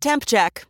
Temp check.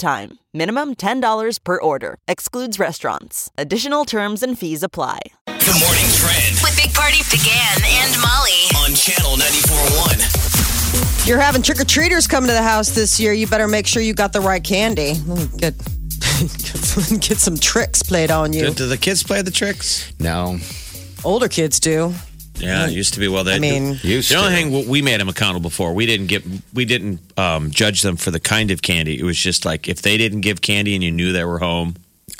time. Minimum $10 per order. Excludes restaurants. Additional terms and fees apply. The morning trend With Big Party DeGan and Molly. on channel 94.1. You're having trick or treaters come to the house this year. You better make sure you got the right candy. Get get some tricks played on you. Do, do the kids play the tricks? No. Older kids do. Yeah, it used to be. Well, they I mean, Used the only to. thing we made them accountable for, we didn't get, we didn't um, judge them for the kind of candy. It was just like if they didn't give candy and you knew they were home.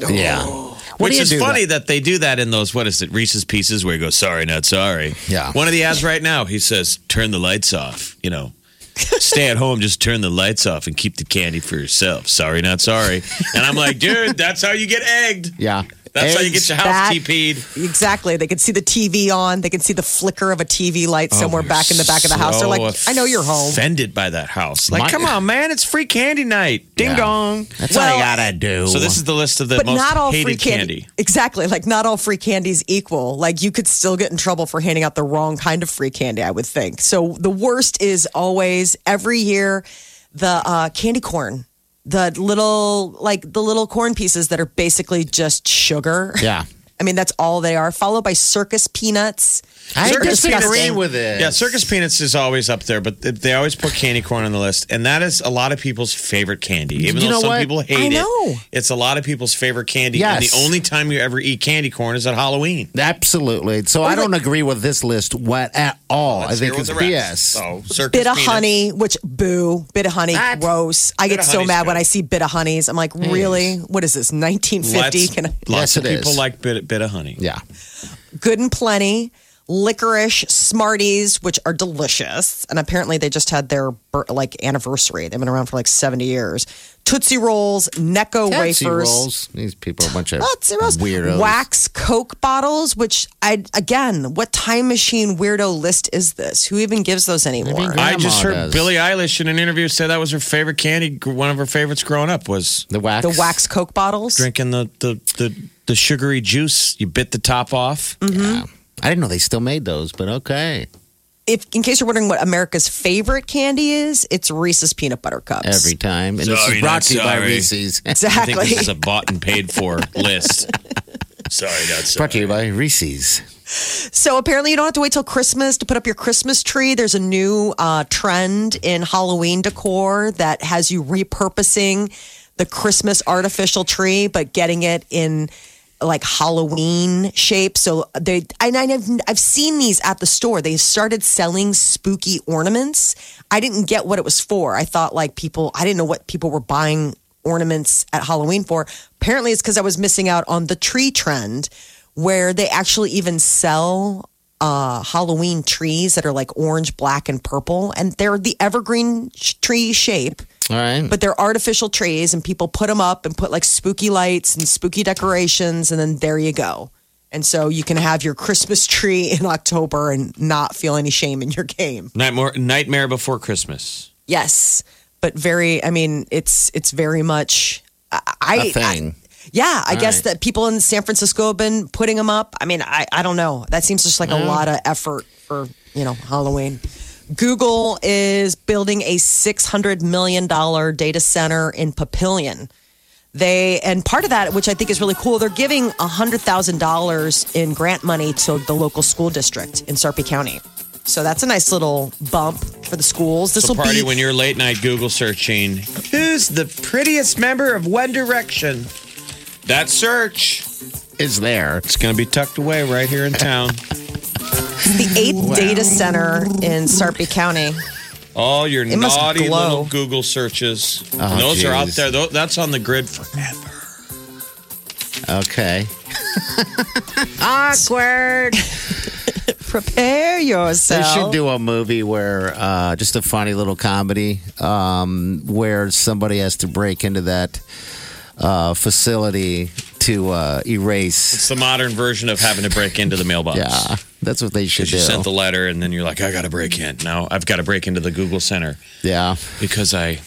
Yeah. What Which is funny that- that they do that in those what is it Reese's Pieces where he goes sorry not sorry. Yeah. One of the ads right now he says turn the lights off. You know, stay at home, just turn the lights off and keep the candy for yourself. Sorry not sorry. And I'm like, dude, that's how you get egged. Yeah. That's how you get your house That- TP'd. Exactly. They can see the TV on. They can see the flicker of a TV light somewhere back in the back of the house. They're like, I know you're home. Offended by that house. Like, My- come on, man, it's free candy night. Ding Yeah. dong. That's Well, all you gotta do. So this is the list of the But most not all hated free candy. Exactly. Like, not all free candy's equal. Like, you could still get in trouble for handing out the wrong kind of free candy, I would think. So, the worst is always every year the uh, candy corn. The little, like the little corn pieces that are basically just sugar. Yeah. I mean, that's all they are, followed by circus peanuts. I They're disagree with it. Yeah, circus peanuts is always up there, but they always put candy corn on the list, and that is a lot of people's favorite candy. Even You though know some what? people hate I it, know. it's a lot of people's favorite candy. Yes. And the only time you ever eat candy corn is at Halloween. Absolutely. So oh I don't agree with this list what at all. I Let's think it's what BS. rest. So, oh, circus bit of peanuts. honey, which boo, bit of honey, What? gross. I get so honey's mad when. I see bit of honeys. I'm like, really? What is this? 1950? Lots, Can I? lots Yes, of it people is. like bit, bit of honey. Yeah. Good and plenty. Licorice Smarties, which are delicious, and apparently they just had their like anniversary. They've been around for like 70 years. Tootsie Rolls, Necco Tootsie wafers. rolls. These people are a bunch of Tootsie Rolls. weirdos. Wax Coke bottles, which I again, what time machine weirdo list is this? Who even gives those anymore? I just heard does. Billie Eilish in an interview say that was her favorite candy. One of her favorites growing up was The wax. the wax Coke bottles. drinking the the the, the sugary juice. You bit the top off. Mm-hmm. Yeah. I didn't know they still made those, but okay. if in case you're wondering what America's favorite candy is, it's Reese's peanut butter cups. Every time. And this Sorry, is brought not to you by sorry. Reese's. I think exactly. this is a bought and paid for list. Sorry, not sorry. brought to you by Reese's. So apparently, you don't have to wait till Christmas to put up your Christmas tree. There's a new uh, trend in Halloween decor that has you repurposing the Christmas artificial tree, but getting it in like Halloween shape. So they, and I've I've seen these at the store. They started selling spooky ornaments. I didn't get what it was for. I thought like people. I didn't know what people were buying ornaments at Halloween for. Apparently, it's because I was missing out on the tree trend where they actually even sell uh, Halloween trees that are like orange, black, and purple, and they're the evergreen tree shape, All right. but they're artificial trees, and people put them up and put like spooky lights and spooky decorations, and then there you go. And so you can have your Christmas tree in October and not feel any shame in your game. Nightmare, Nightmare Before Christmas. Yes, but very. I mean, it's it's very much. I, I a thing. Yeah, I All guess right. that people in San Francisco have been putting them up. I mean, I, I don't know. That seems just like a lot of effort for, you know, Halloween. Google is building a $600 million data center in Papillion. They, and part of that, which I think is really cool, they're giving $100,000 in grant money to the local school district in Sarpy County. So that's a nice little bump for the schools. This So will party be when you're late night Google searching. Who's the prettiest member of One Direction? That search. Is there. It's going to be tucked away right here in town. the eighth data center in Sarpy County. All your It naughty little Google searches. Oh, And those are out there. That's on the grid forever. Okay. Awkward. Prepare yourself. They should do a movie where uh, just a funny little comedy um, where somebody has to break into that uh, facility to uh, erase. It's the modern version of having to break into the mailbox. Yeah, that's what they should Because you do. sent the letter and then you're like, I got to break in. Now I've got to break into the Google Center yeah. because I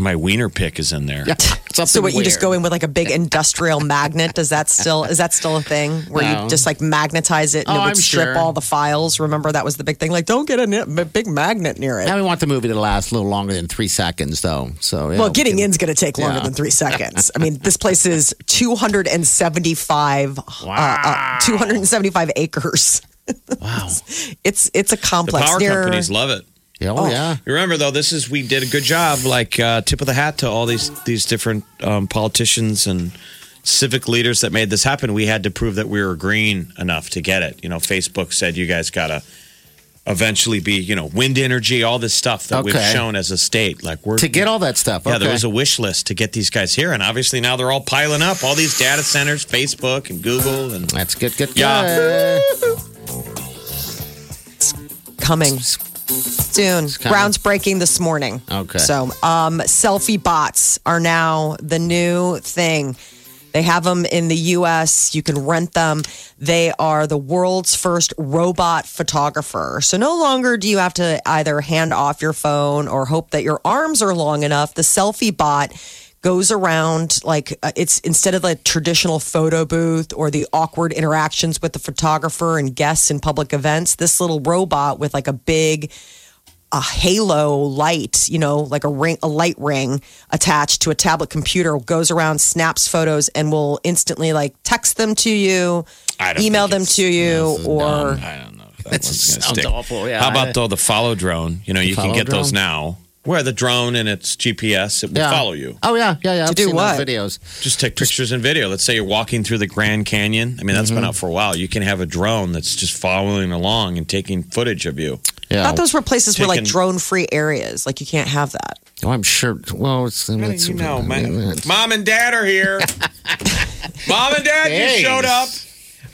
my wiener pick is in there. yeah. so Something what you just go in with like a big industrial magnet? Does that still is that still a thing where No. you just like magnetize it and Oh, it would I'm strip sure. all the files? Remember that was the big thing. Like, don't get a a big magnet near it. Now we want the movie to last a little longer than three seconds, though. So yeah, Well, we getting can- in's going to take longer Yeah. than three seconds. I mean, this place is 275, uh, uh, 275 acres. Wow. It's it's a complex. The complex. power near- companies love it. Yeah, oh, yeah. You remember though, this is we did a good job. Like uh, tip of the hat to all these these different um, politicians and civic leaders that made this happen. We had to prove that we were green enough to get it. You know, Facebook said you guys gotta eventually be you know wind energy, all this stuff that we've shown as a state. Like we're To get all that stuff. Yeah, there was a wish list to get these guys here, and obviously now they're all piling up. All these data centers, Facebook and Google, and That's good, good, Yeah. good. Coming soon. coming. Groundsbreaking this morning. Okay. So, um, selfie bots are now the new thing. They have them in the US. You can rent them. They are the world's first robot photographer. So, no longer do you have to either hand off your phone or hope that your arms are long enough. The selfie bot goes around like uh, it's instead of the traditional photo booth or the awkward interactions with the photographer and guests in public events. This little robot with like a big a halo light, you know, like a ring, a light ring attached to a tablet computer goes around, snaps photos, and will instantly like text them to you, email them to you, or I don't know. That That sounds stick. awful, yeah. How about though the follow drone? You know, you can follow get those now. Where the drone and its GPS, it will Yeah. follow you. Oh yeah, yeah, yeah. I've do seen those what? videos. Just take pictures and video. Let's say you're walking through the Grand Canyon. I mean, that's Mm-hmm. been out for a while. You can have a drone that's just following along and taking footage of you. I Yeah. thought those were places where like Taken- drone free areas. Like you can't have that. oh, I'm sure. Well, it's, it's you know, man. Mom and Dad are here. Mom and Dad, you showed up.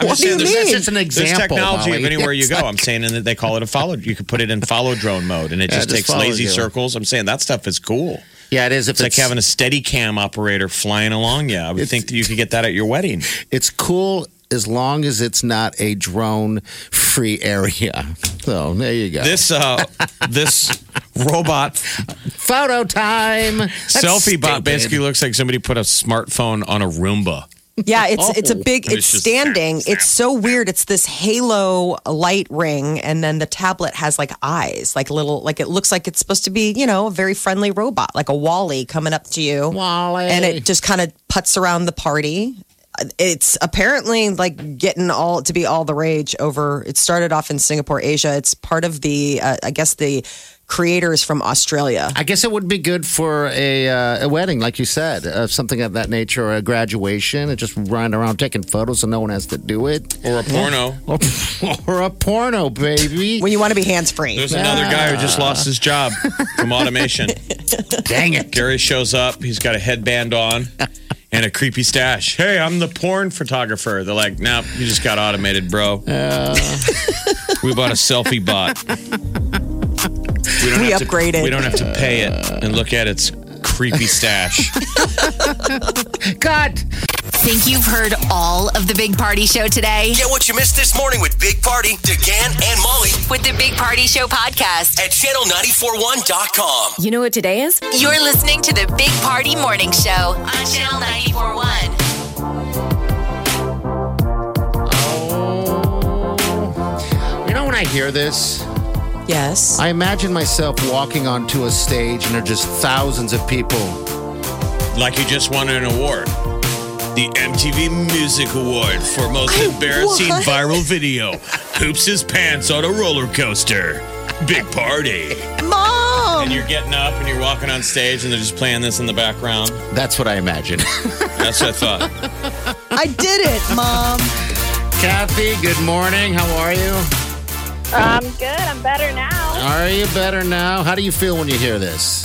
I'm What just do you saying, there's- mean? That's just an There's example. technology Molly. of anywhere you go. like- I'm saying, and they call it a follow. You could put it in follow drone mode, and it Yeah, just, just takes lazy you. circles. I'm saying that stuff is cool. yeah, it is. If It's, like having a steady cam operator flying along. Yeah, I would think that you could get that at your wedding. it's cool as long as it's not a drone free area. So there you go. This uh, this robot photo time. That's selfie bot basically looks like somebody put a smartphone on a Roomba. Yeah, it's it's a big. It's, it's standing. snap, snap. It's so weird. It's this halo light ring, and then the tablet has like eyes, like little, like it looks like it's supposed to be, you know, a very friendly robot, like a WALL-E coming up to you. WALL-E. and it just kind of puts around the party. It's apparently like getting all to be all the rage over. It started off in Singapore, Asia. It's part of the, uh, I guess, the creators from Australia. I guess it would be good for a uh, a wedding, like you said, uh, something of that nature, or a graduation, and just running around taking photos, so no one has to do it, Or a porno. or, or a porno, baby. When you want to be hands free. There's another guy who just lost his job from automation. Dang it! Gary shows up. He's got a headband on and a creepy stash. Hey, I'm the porn photographer. They're like, nope, you just got automated, bro. we bought a selfie bot. We, don't We have to- upgraded. we don't have to pay it and look at its creepy stash. God, Think you've heard all of the Big Party Show today? Get what you missed this morning with Big Party, DeGan, and Molly With the Big Party Show podcast. at channel941.com. You know what today is? You're listening to the Big Party Morning Show on Channel 941. you know when I hear this, yes. I imagine myself walking onto a stage, and there are just thousands of people. like you just won an award. The MTV Music Award for most embarrassing what? viral video. Poops his pants on a roller coaster. Big party. Mom! And you're getting up and you're walking on stage and they're just playing this in the background. That's what I imagine. That's what I thought. I did it, Mom. Kathy, good morning. How are you? I'm good. I'm better now. Are you better now? How do you feel when you hear this?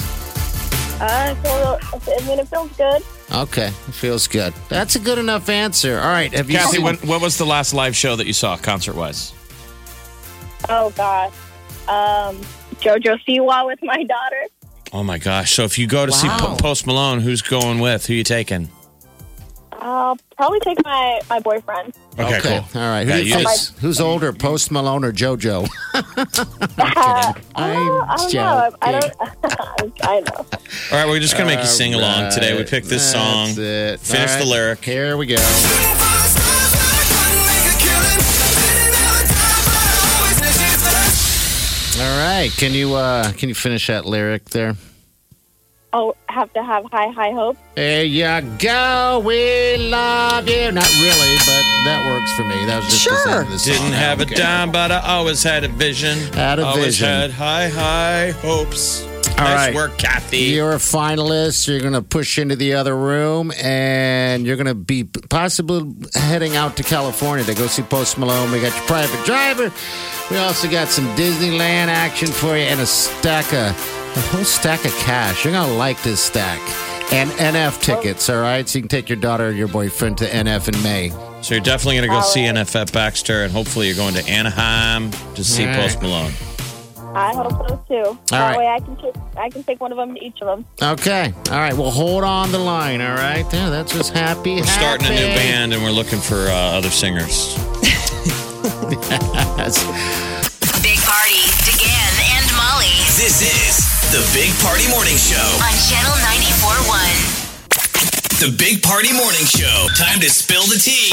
Uh, so, I mean, it feels good. Okay, it feels good. That's a good enough answer. All right, have you Kathy, seen? when, what was the last live show that you saw concert wise? Oh gosh. Um, JoJo Siwa with my daughter. Oh my gosh! So if you go to see Wow. Po- Post Malone, who's going with? Who you taking? I'll probably take my my boyfriend. Okay, cool. All right. Yeah, Who- you who's, just- who's older, Post Malone or JoJo? Uh, I'm I don't know. I, I don't. I know. All right, we're just gonna make you sing along today. We picked this song. That's it. Finish All the lyric. Here we go. All right. Can you uh can you finish that lyric there? Oh, have to have high high hopes. There you go. We love you. Not really, but that works for me. That was just the Sure. sound of the song. Didn't have a Okay. dime, but I always had a vision. Had a always vision. had high, high hopes. All nice right. work, Kathy. You're a finalist. You're going to push into the other room, and you're going to be possibly heading out to California to go see Post Malone. We got your private driver. We also got some Disneyland action for you, and a stack of a whole stack of cash. You're going to like this stack. And NF tickets, all right? So you can take your daughter or your boyfriend to NF in May. so you're definitely gonna go see NFF Baxter, and hopefully you're going to Anaheim to see All right. Post Malone. I hope so too. that right. way I can take I can take one of them to each of them. Okay. All right. Well, hold on the line, all right? Yeah, that's just happy. We're starting a new band, and we're looking for uh, other singers. That's- Big Party, DeGan and Molly This is the Big Party Morning Show. on Channel 94.1. The Big Party Morning Show. Time to spill the tea.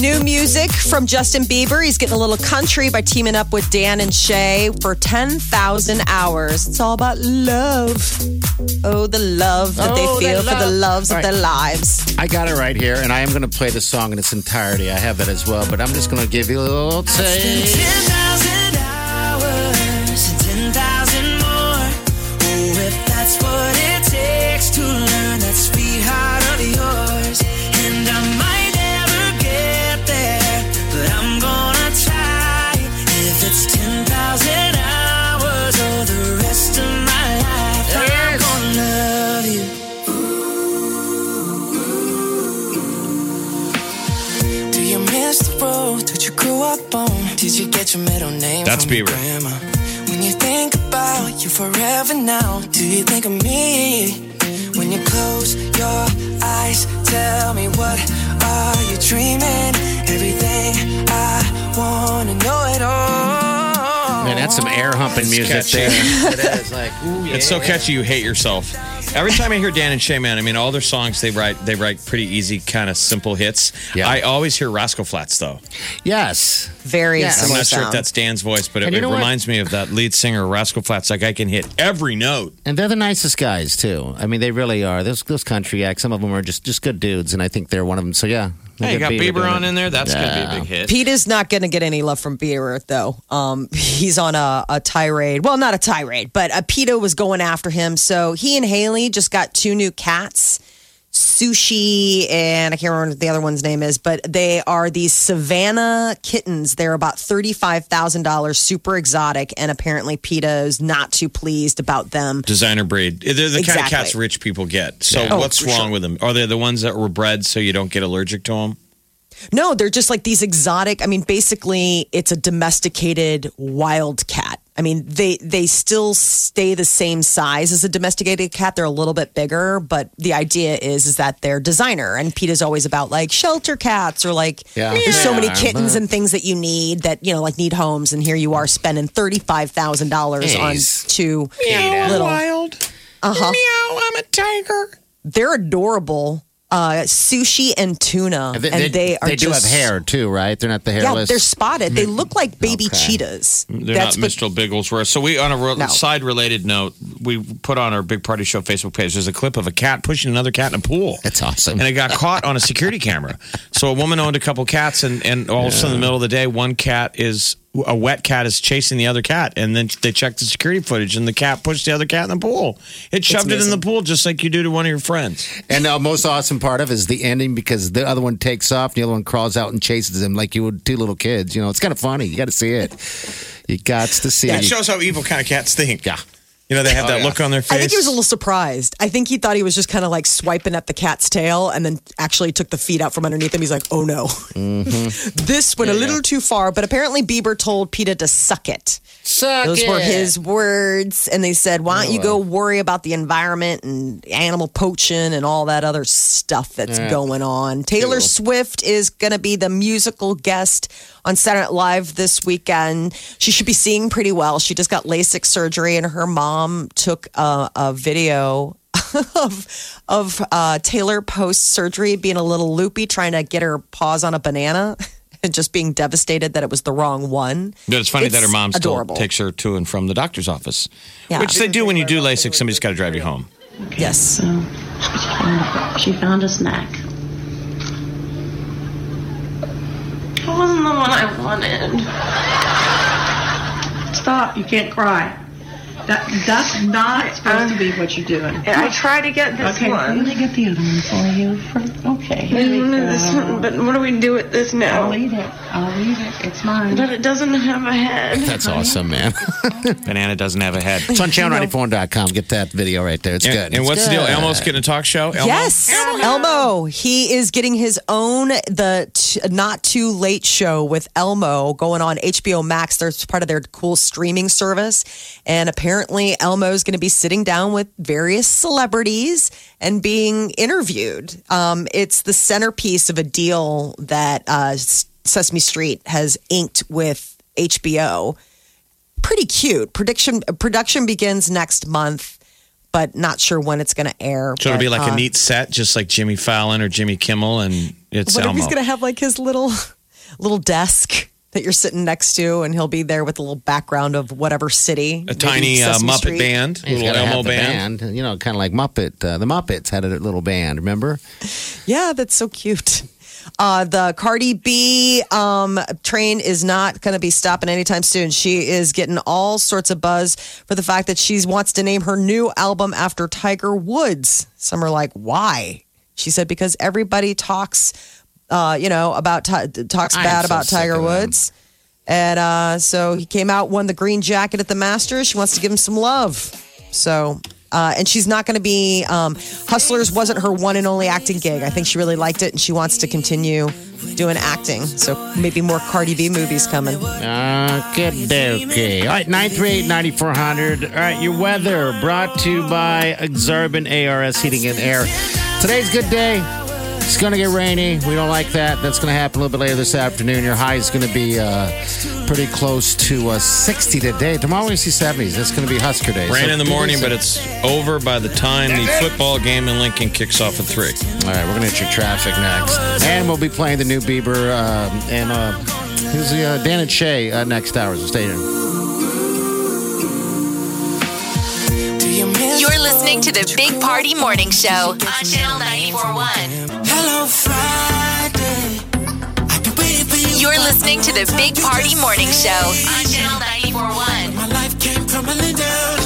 New music from Justin Bieber. He's getting a little country by teaming up with Dan and Shay for 10,000 hours. It's all about love. Oh, the love that Oh, they feel that for the loves All of their lives. I got it right here, and I am going to play the song in its entirety. I have that as well, but I'm just going to give you a little taste. Did you get your middle name That's from your Bieber. grandma? When you think about you forever now, do you think of me? When you close your eyes, tell me what are you dreaming? Everything I wanna know it all. Man, that's some air humping music catchy. there. it is like, ooh, yeah. It's so catchy, you hate yourself. Every time I hear Dan and Shay, man, I mean, all their songs they write, they write pretty easy, kind of simple hits. Yeah. I always hear Rascal Flatts though. Yes. Very Yeah, I'm similar not sure if that's Dan's voice, but it, And you it know what? reminds me of that lead singer, Rascal Flatts. Like I can hit every note. And they're the nicest guys too. I mean, they really are. Those those country acts. Some of them are just just good dudes, and I think they're one of them. So yeah, Hey, you got Bieber Bieber doing on it. in there. That's gonna be a big hit. PETA is not going to get any love from Bieber, though. Um, he's on a, a tirade. Well, not a tirade, but uh, PETA was going after him. So he and Hailey just got two new cats, Sushi, and I can't remember what the other one's name is, but they are these Savannah kittens. They're about $35,000, super exotic. And apparently PETA is not too pleased about them. Designer breed. They're the kind of Exactly. cats rich people get. So Oh, what's for wrong with them? Are they the ones that were bred so you don't get allergic to them? No, they're just like these exotic. I mean, basically, it's a domesticated wild cat. I mean, they they still stay the same size as a domesticated cat. They're a little bit bigger, but the idea is is that they're designer. And PETA's always about like shelter cats or like Yeah. there's so many kittens and things that you need that you know like need homes. And here you are spending thirty five thousand dollars on two little. Wild. Uh huh. Meow, I'm a tiger. They're adorable. Uh, sushi and tuna, They, and they, are they do have hair too, right? They're not the hairless. Yeah, they're spotted. They look like baby Okay. cheetahs. They're That's not what- Mr. Bigglesworth. So we, on a re- No. side related note, we put on our Big Party Show Facebook page. There's a clip of a cat pushing another cat in a pool. That's awesome. And it got caught on a security camera. So a woman owned a couple cats, and, and all of a sudden, in the middle of the day, one cat is a wet cat is chasing the other cat, and then they checked the security footage, and the cat pushed the other cat in the pool. It shoved it in the pool just like you do to one of your friends. And the most awesome part of it is the ending because the other one takes off, and the other one crawls out and chases him like you would two little kids. You know, it's kind of funny. You got to see it. You got to see It it. shows how evil kind of cats think. Yeah. You know, they have oh, that look on their face. I think he was a little surprised. I think he thought he was just kind of like swiping at the cat's tail and then actually took the feet out from underneath him. He's like, oh no. Mm-hmm. this went a little too far. But apparently, Bieber told PETA to suck it. Suck Those it. were his words. And they said, why don't you oh, go worry about the environment and animal poaching and all that other stuff that's going on? Taylor Swift is going to be the musical guest on Saturday Night Live this weekend. She should be seeing pretty well. She just got LASIK surgery, and her mom took a, a video. Of of uh, Taylor post surgery being a little loopy, trying to get her paws on a banana, and just being devastated that it was the wrong one. But it's funny that her mom still adorable. takes her to and from the doctor's office. Yeah. Which they do when you do LASIK. Somebody's got to drive you home. Yes. So she found, she found a snack. It wasn't the one I wanted. Stop! You can't cry. That that's not supposed to be what you're doing. I try to get this Okay, I'm one. gonna get the other one for you. For, okay, here we mm, This one, but what do we do with this now? I'll eat it. I'll eat it. It's mine. But it doesn't have a head. That's awesome, man. Banana doesn't have a head. it's on channel94.com. Get that video right there. It's And, good. and It's what's the deal? Elmo's getting a talk show? Elmo? Yes, Elmo. Elmo. He is getting his own the t- not too late show with Elmo going on HBO Max. There's part of their cool streaming service, and apparently Elmo's going to be sitting down with various celebrities and being interviewed. Um, it's the centerpiece of a deal that uh, Sesame Street has inked with HBO. Pretty cute. Prediction production begins next month. But not sure when it's going to air. So it'll be like uh, a neat set, just like Jimmy Fallon or Jimmy Kimmel, and it's What if Elmo. he's gonna have like his little little desk that you're sitting next to, and he'll be there with a little background of whatever city, a tiny uh, Muppet Street. band, He's little gotta Elmo have the band. band. You know, kind of like Muppet. Uh, the Muppets had a little band, remember? Yeah, that's so cute. Uh, the Cardi B um, train is not going to be stopping anytime soon. She is getting all sorts of buzz for the fact that she wants to name her new album after Tiger Woods. Some are like, why? She said because everybody talks, uh, you know, about talks I bad so about Tiger. Woods. And uh, so he came out, won the green jacket at the Masters. She wants to give him some love. So, uh, and she's not going to be, um, Hustlers wasn't her one and only acting gig. I think she really liked it and she wants to continue doing acting. So maybe more Cardi B movies coming. Okay, okay. All right, 938-9400. All right, your weather brought to you by Exarban ARS Heating and Air. Today's good day. It's going to get rainy. We don't like that. That's going to happen a little bit later this afternoon. Your high is going to be uh, pretty close to uh, 60 today. Tomorrow we see 70s. It's going to be Husker Day. Rain So in the morning, but it's over by the time the football game in Lincoln kicks off at three. All right, we're going to hit your traffic next. And we'll be playing the new Bieber um, and uh, who's the, uh, Dan and Shay uh, next hour. So stay tuned. You're listening to the Big Party Morning Show on Channel 941. Hello Friday. I've for you. You're listening to the Big Party Morning Show on Channel 941. My life came crumbling down.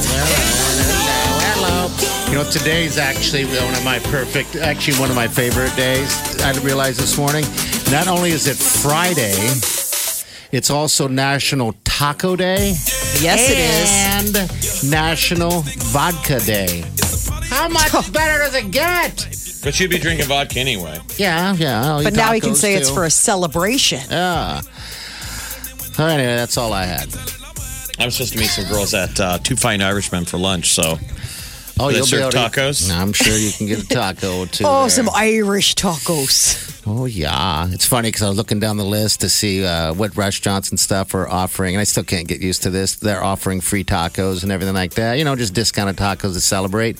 Hello. You know, today's actually one of my perfect, actually one of my favorite days. I realized this morning. Not only is it Friday, it's also National Taco Day. Yes, it is. And National Vodka Day. How much better does it get? But you'd be drinking vodka anyway. Yeah, yeah. I'll eat But now he can tacos, say it's too. for a celebration. Yeah. Anyway, that's all I had. I was supposed to meet some girls at uh, Two Fine Irishmen for lunch, so Oh, They you'll be serve able to- tacos? I'm sure you can get a taco too. Oh, there. some Irish tacos. Oh yeah, it's funny because I was looking down the list to see uh, what restaurants and stuff are offering, and I still can't get used to this. They're offering free tacos and everything like that. You know, just discounted tacos to celebrate.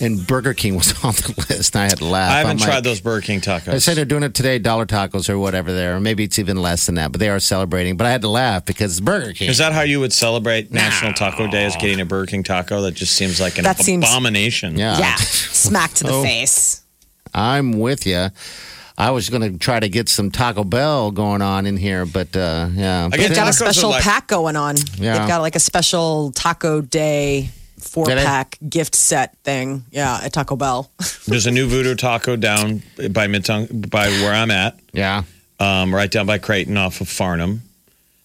And Burger King was on the list. And I had to laugh. I haven't I'm tried like- those Burger King tacos. They said they're doing it today, dollar tacos or whatever. There, or maybe it's even less than that. But they are celebrating. But I had to laugh because it's Burger King. Is that how you would celebrate National Taco Day? Is getting a Burger King taco? That just seems like an That seems- abomination. yeah, Yeah, smack to the Oh. face. I'm with you. I was going to try to get some Taco Bell going on in here, but uh, yeah, I But They've got a special like- pack going on. Yeah. They've got like a special Taco Day four Did they? pack gift set thing. Yeah, at Taco Bell. There's a new Voodoo Taco down by Midtown, by where I'm at, yeah. um, right down by Creighton off of Farnam.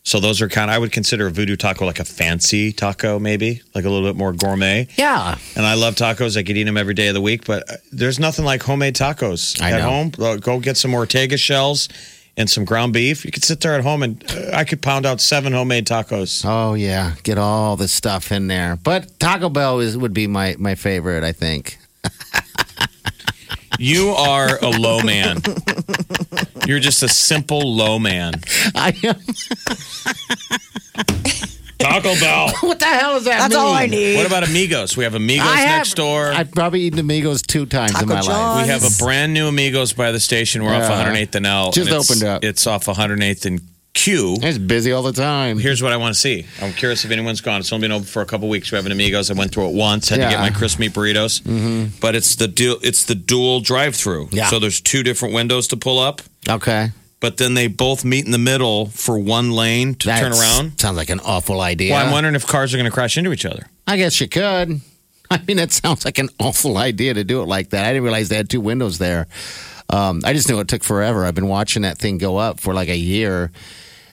So those are kind of I would consider a voodoo taco like a fancy taco, maybe like a little bit more gourmet. Yeah. And I love tacos. I could eat them every day of the week, but uh, there's nothing like homemade tacos I at know. home. Go get some Ortega shells and some ground beef. You could sit there at home and uh, I could pound out seven homemade tacos. Oh yeah, get all the stuff in there. But Taco Bell is would be my my favorite. I think. You are a low man. You're just a simple low man. I am. Taco Bell. What the hell is that That's mean? all I need. What about Amigos? We have Amigos I have, next door. I've probably eaten Amigos two times in Taco my life. We have a brand new Amigos by the station. We're off Yeah. 108th and L. Just and it's- opened up. It's off 108th and Q. It's busy all the time. Here's what I want to see. I'm curious if anyone's gone. It's only been open for a couple weeks. We have an Amigos. I went through it once. Had to get Yeah. my crisp meat burritos. Mm-hmm. But it's the dual. It's the dual drive-through. Yeah. So there's two different windows to pull up, Okay. But then they both meet in the middle for one lane to turn around. Sounds like an awful idea. Well, I'm wondering if cars are going to crash into each other. I guess you could. I mean, that sounds like an awful idea to do it like that. I didn't realize they had two windows there. Um, I just knew it took forever. I've been watching that thing go up for like a year.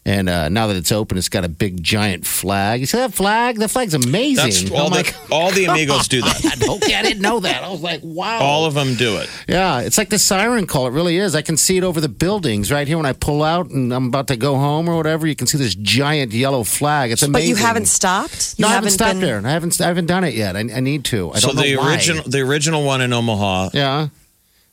And uh, now that it's open, it's got a big giant flag. You see that flag? That flag's amazing. That's all I'm the like, all the Amigos do that. okay, I didn't know that. I was like, wow. All of them do it. Yeah, it's like the siren call. It really is. I can see it over the buildings right here when I pull out and I'm about to go home or whatever. You can see this giant yellow flag. It's amazing. But you haven't stopped. You No, I haven't stopped been- there. I haven't. I haven't done it yet. I, I need to. I so don't know the why. original the original one in Omaha Yeah.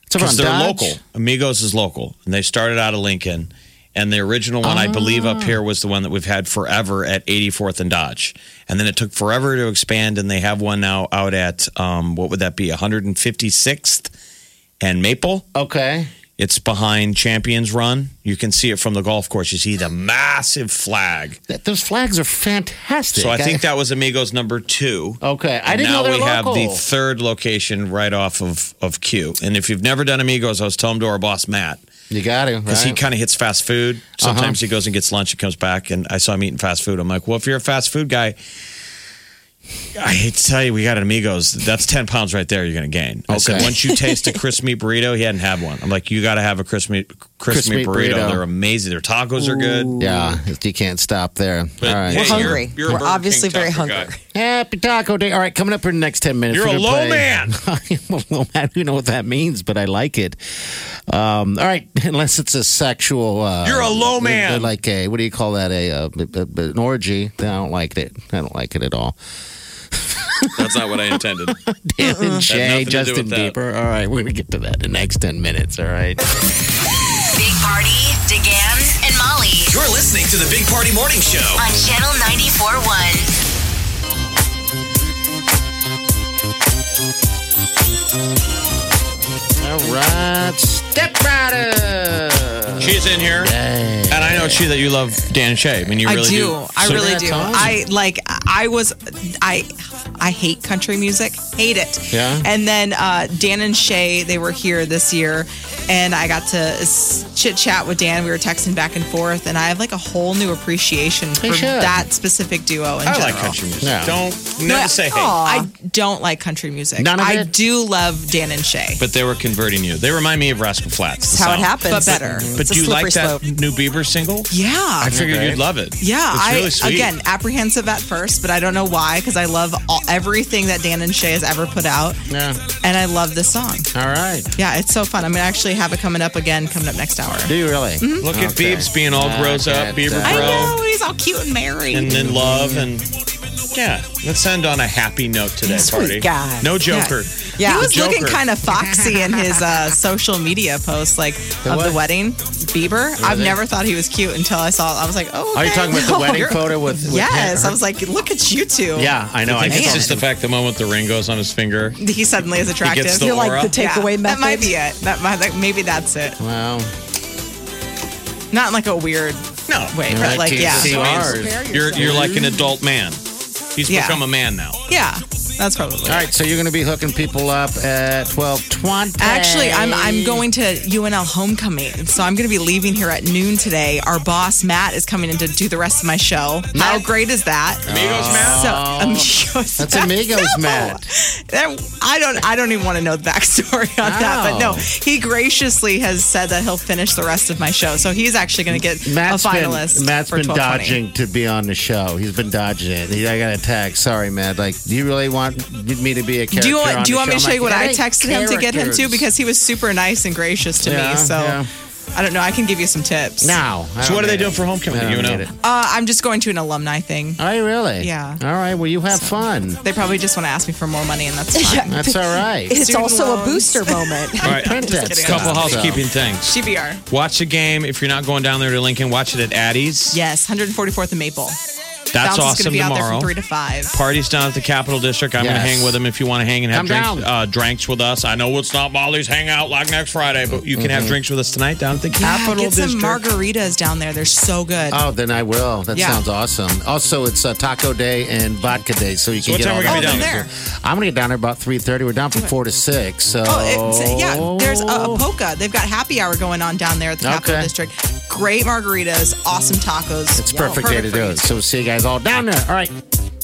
It's over because they're Dodge. local. Amigos is local, and they started out of Lincoln. And the original one, I believe, up here was the one that we've had forever at 84th and Dodge. And then it took forever to expand, and they have one now out at um, what would that be, 156th and Maple. Okay. It's behind Champions Run. You can see it from the golf course. You see the massive flag. Th- those flags are fantastic. So I think that was Amigos number two. Okay. I And didn't now know they we were have the third location right off of, of Q. And if you've never done Amigos, I was telling to our boss Matt you got him because he kind of hits fast food. Sometimes Uh-huh. he goes and gets lunch and comes back, and I saw him eating fast food. I'm like, well, if you're a fast food guy, I hate to tell you, we got an Amigos. That's ten pounds right there. You're going to gain. I said once you taste a crisp meat burrito, he hadn't had one. I'm like, you got to have a crisp meat crisp, Crisp meat meat burrito. burrito. They're amazing. Their tacos are good. yeah, you can't stop there. But, All right. We're you're- hungry. you're We're obviously King very hungry. guy. Happy Taco Day. All right, coming up for the next 10 minutes. You're we're a low play- man. I'm a low man. You know what that means, but I like it. Um, all right, unless it's a sexual. Uh, You're a low man. Like a, what do you call that? A, uh a, a- an orgy. I don't like it. I don't like it at all. That's not what I intended. Dan and Shay, nothing to do Justin with. Bieber. All right, we're going to get to that in the next 10 minutes. All right. Big Party, DeGan, and Molly You're listening to the Big Party Morning Show. on Channel 94.1. All right. Step Rider. She's in here, and I know She that you love Dan and Shay. I mean, you I really do. do. I So- really do. on. I like. I was. I. I hate country music. Hate it. Yeah? And then uh, Dan and Shay, they were here this year, and I got to chit chat with Dan. We were texting back and forth, and I have like a whole new appreciation for that specific duo. In I general. like country music. Yeah. Don't never But- say hate. I don't like country music. None of I it? do love Dan and Shay. But they were converting you. They remind me of Rascal Flatts. That's how it sound. happens. But better. But It's a do you like slippery that new Bieber single? yeah. I figured Okay. you'd love it. Yeah, it's I really sweet. again apprehensive at first, but I don't know why because I love all, everything that Dan and Shay has ever put out, Yeah. and I love this song. All right. Yeah, it's so fun. I'm gonna actually have it coming up again, coming up next hour. Do you really? Mm-hmm. Look at Okay. Biebs being all grows up, Okay. Bieber I bro, know he's all cute and married. and then love and yeah. Let's end on a happy note today, Sweet party. guy. No Joker. Yeah. He was Joker. looking kind of foxy in his uh, social media posts, like of what? the wedding. Bieber. I've never thought he was cute until I saw. I was like, oh. Are you talking about the wedding You're- photo with, with Yes, her- I was like, look at you two. Yeah, I know. I think it's just the fact the moment the ring goes on his finger. He suddenly is attractive. gets the You're like the takeaway Yeah, method. That might be it. That might that, maybe that's it. Wow. Not in like a weird No, way, but like can't yeah, see I mean, ours. you're you're like an adult man. He's Yeah. become a man now. yeah. That's probably. All right, so you're going to be hooking people up at 12:20. Actually, I'm I'm going to UNL homecoming, so I'm going to be leaving here at noon today. Our boss Matt is coming in to do the rest of my show. How great is that? Amigos, Matt? So oh, amigos. That's amigos, No. Matt. That- I don't. I don't even want to know the backstory on that. But no, Oh. he graciously has said that he'll finish the rest of my show. So he's actually going to get Matt's a finalist. been Matt's for been 1220. dodging to be on the show. He's been dodging it. He, I got a text. Sorry, Matt. Like, do you really want me to be a character? Do you on want? Do you want me to show? show you what I texted him to get him to? Because he was super nice and gracious to Yeah, me. So yeah. I don't know. I can give you some tips. now. So what are they need doing for homecoming? You know? Uh, I'm just going to an alumni thing. Are you really? Yeah. All right. Well, you have fun. They probably just want to ask me for more money, and that's fine. That's all right. It's Student also loans. a booster moment. All right. Print that kidding. stuff, Couple so. housekeeping things. GBR. Watch the game. If you're not going down there to Lincoln, watch it at Addie's. Yes, 144th and Maple. That's Bounce is awesome going to be out there tomorrow. from three to five. Party's down at the Capitol District. I'm going to Yes. hang with them if you want to hang and have Come drinks, down. uh, drinks with us. I know it's not Molly's hangout like next Friday, but you can have drinks with us tonight down at the Yeah, Capitol get some District. margaritas down there. They're so good. Oh, then I will. That Yeah. sounds awesome. Also, it's uh, Taco Day and Vodka Day, so you So can what get time all we gonna that. be down then there? I'm gonna get down there about three thirty. We're down from four to six. So Oh, it's, yeah. There's a, a polka. They've got happy hour going on down there at the Capitol Okay. District. Great margaritas, awesome tacos. It's perfect day to do it. So we'll see you guys all down there. All right.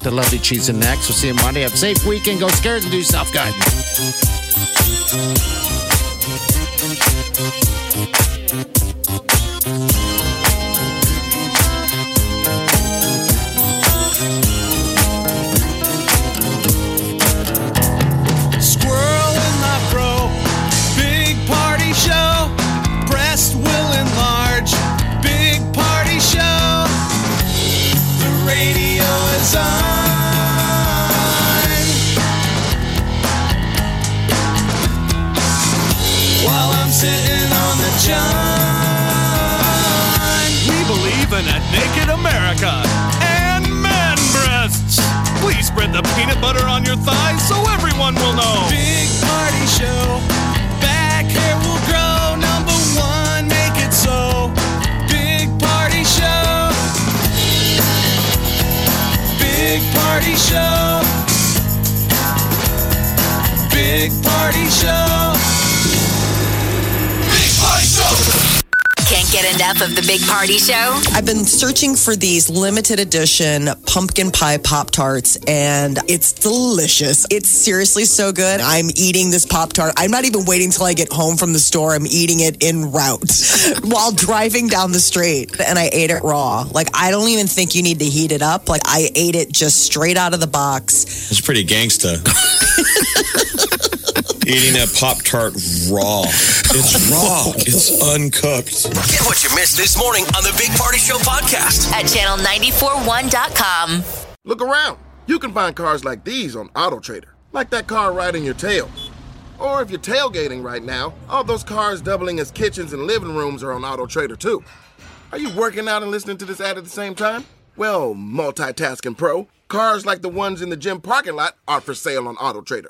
The lovely cheese and next. We'll see you Monday. Have a safe weekend. Go scared and do yourself good. On the john. We believe in a naked America and man breasts. Please spread the peanut butter on your thighs so everyone will know. Big party show. Can't of the Big Party Show? I've been searching for these limited edition pumpkin pie Pop Tarts, and it's delicious. It's seriously so good. I'm eating this Pop Tart. I'm not even waiting till I get home from the store. I'm eating it en route while driving down the street, and I ate it raw. Like, I don't even think you need to heat it up. Like, I ate it just straight out of the box. It's pretty gangsta. Eating a Pop Tart raw. It's raw. It's uncooked. Get what you missed this morning on the Big Party Show podcast. At channel941.com. Look around. You can find cars like these on AutoTrader, like that car riding your tail. Or if you're tailgating right now, all those cars doubling as kitchens and living rooms are on AutoTrader too. Are you working out and listening to this ad at the same time? Well, multitasking pro, cars like the ones in the gym parking lot are for sale on AutoTrader.